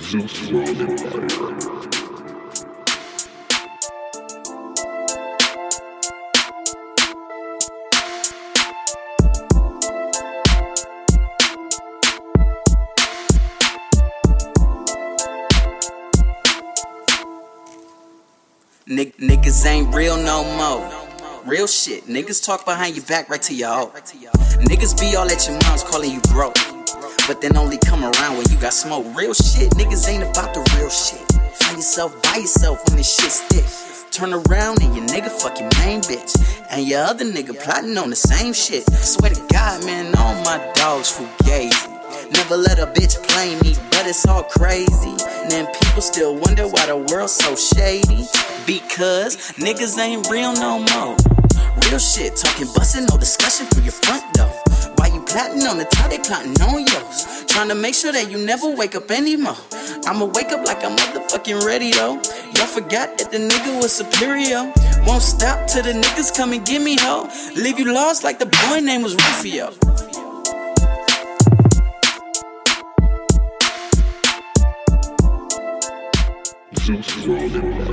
Zeus World Empire. Nig- niggas ain't real no more. Real shit. Niggas talk behind your back right to your hoe. Niggas be all at your mom's calling you broke. But then only come around when you got smoke. Real shit. Niggas ain't about the real shit. Find yourself by yourself when this shit stick. Turn around and your nigga fuck your main bitch. And your other nigga plotting on the same shit. Swear to God, man, all my dogs fugazi. Never let a bitch play me, but it's all crazy. And then people still wonder why the world's so shady. Because niggas ain't real no more. Real shit, talking bustin', no discussion through your on the top, they plotting on yours. Trying to make sure that you never wake up anymore. I'ma wake up like I'm motherfucking ready though. Y'all forgot that the nigga was superior. Won't stop till the niggas come and get me ho. Leave you lost like the boy name was Rufio.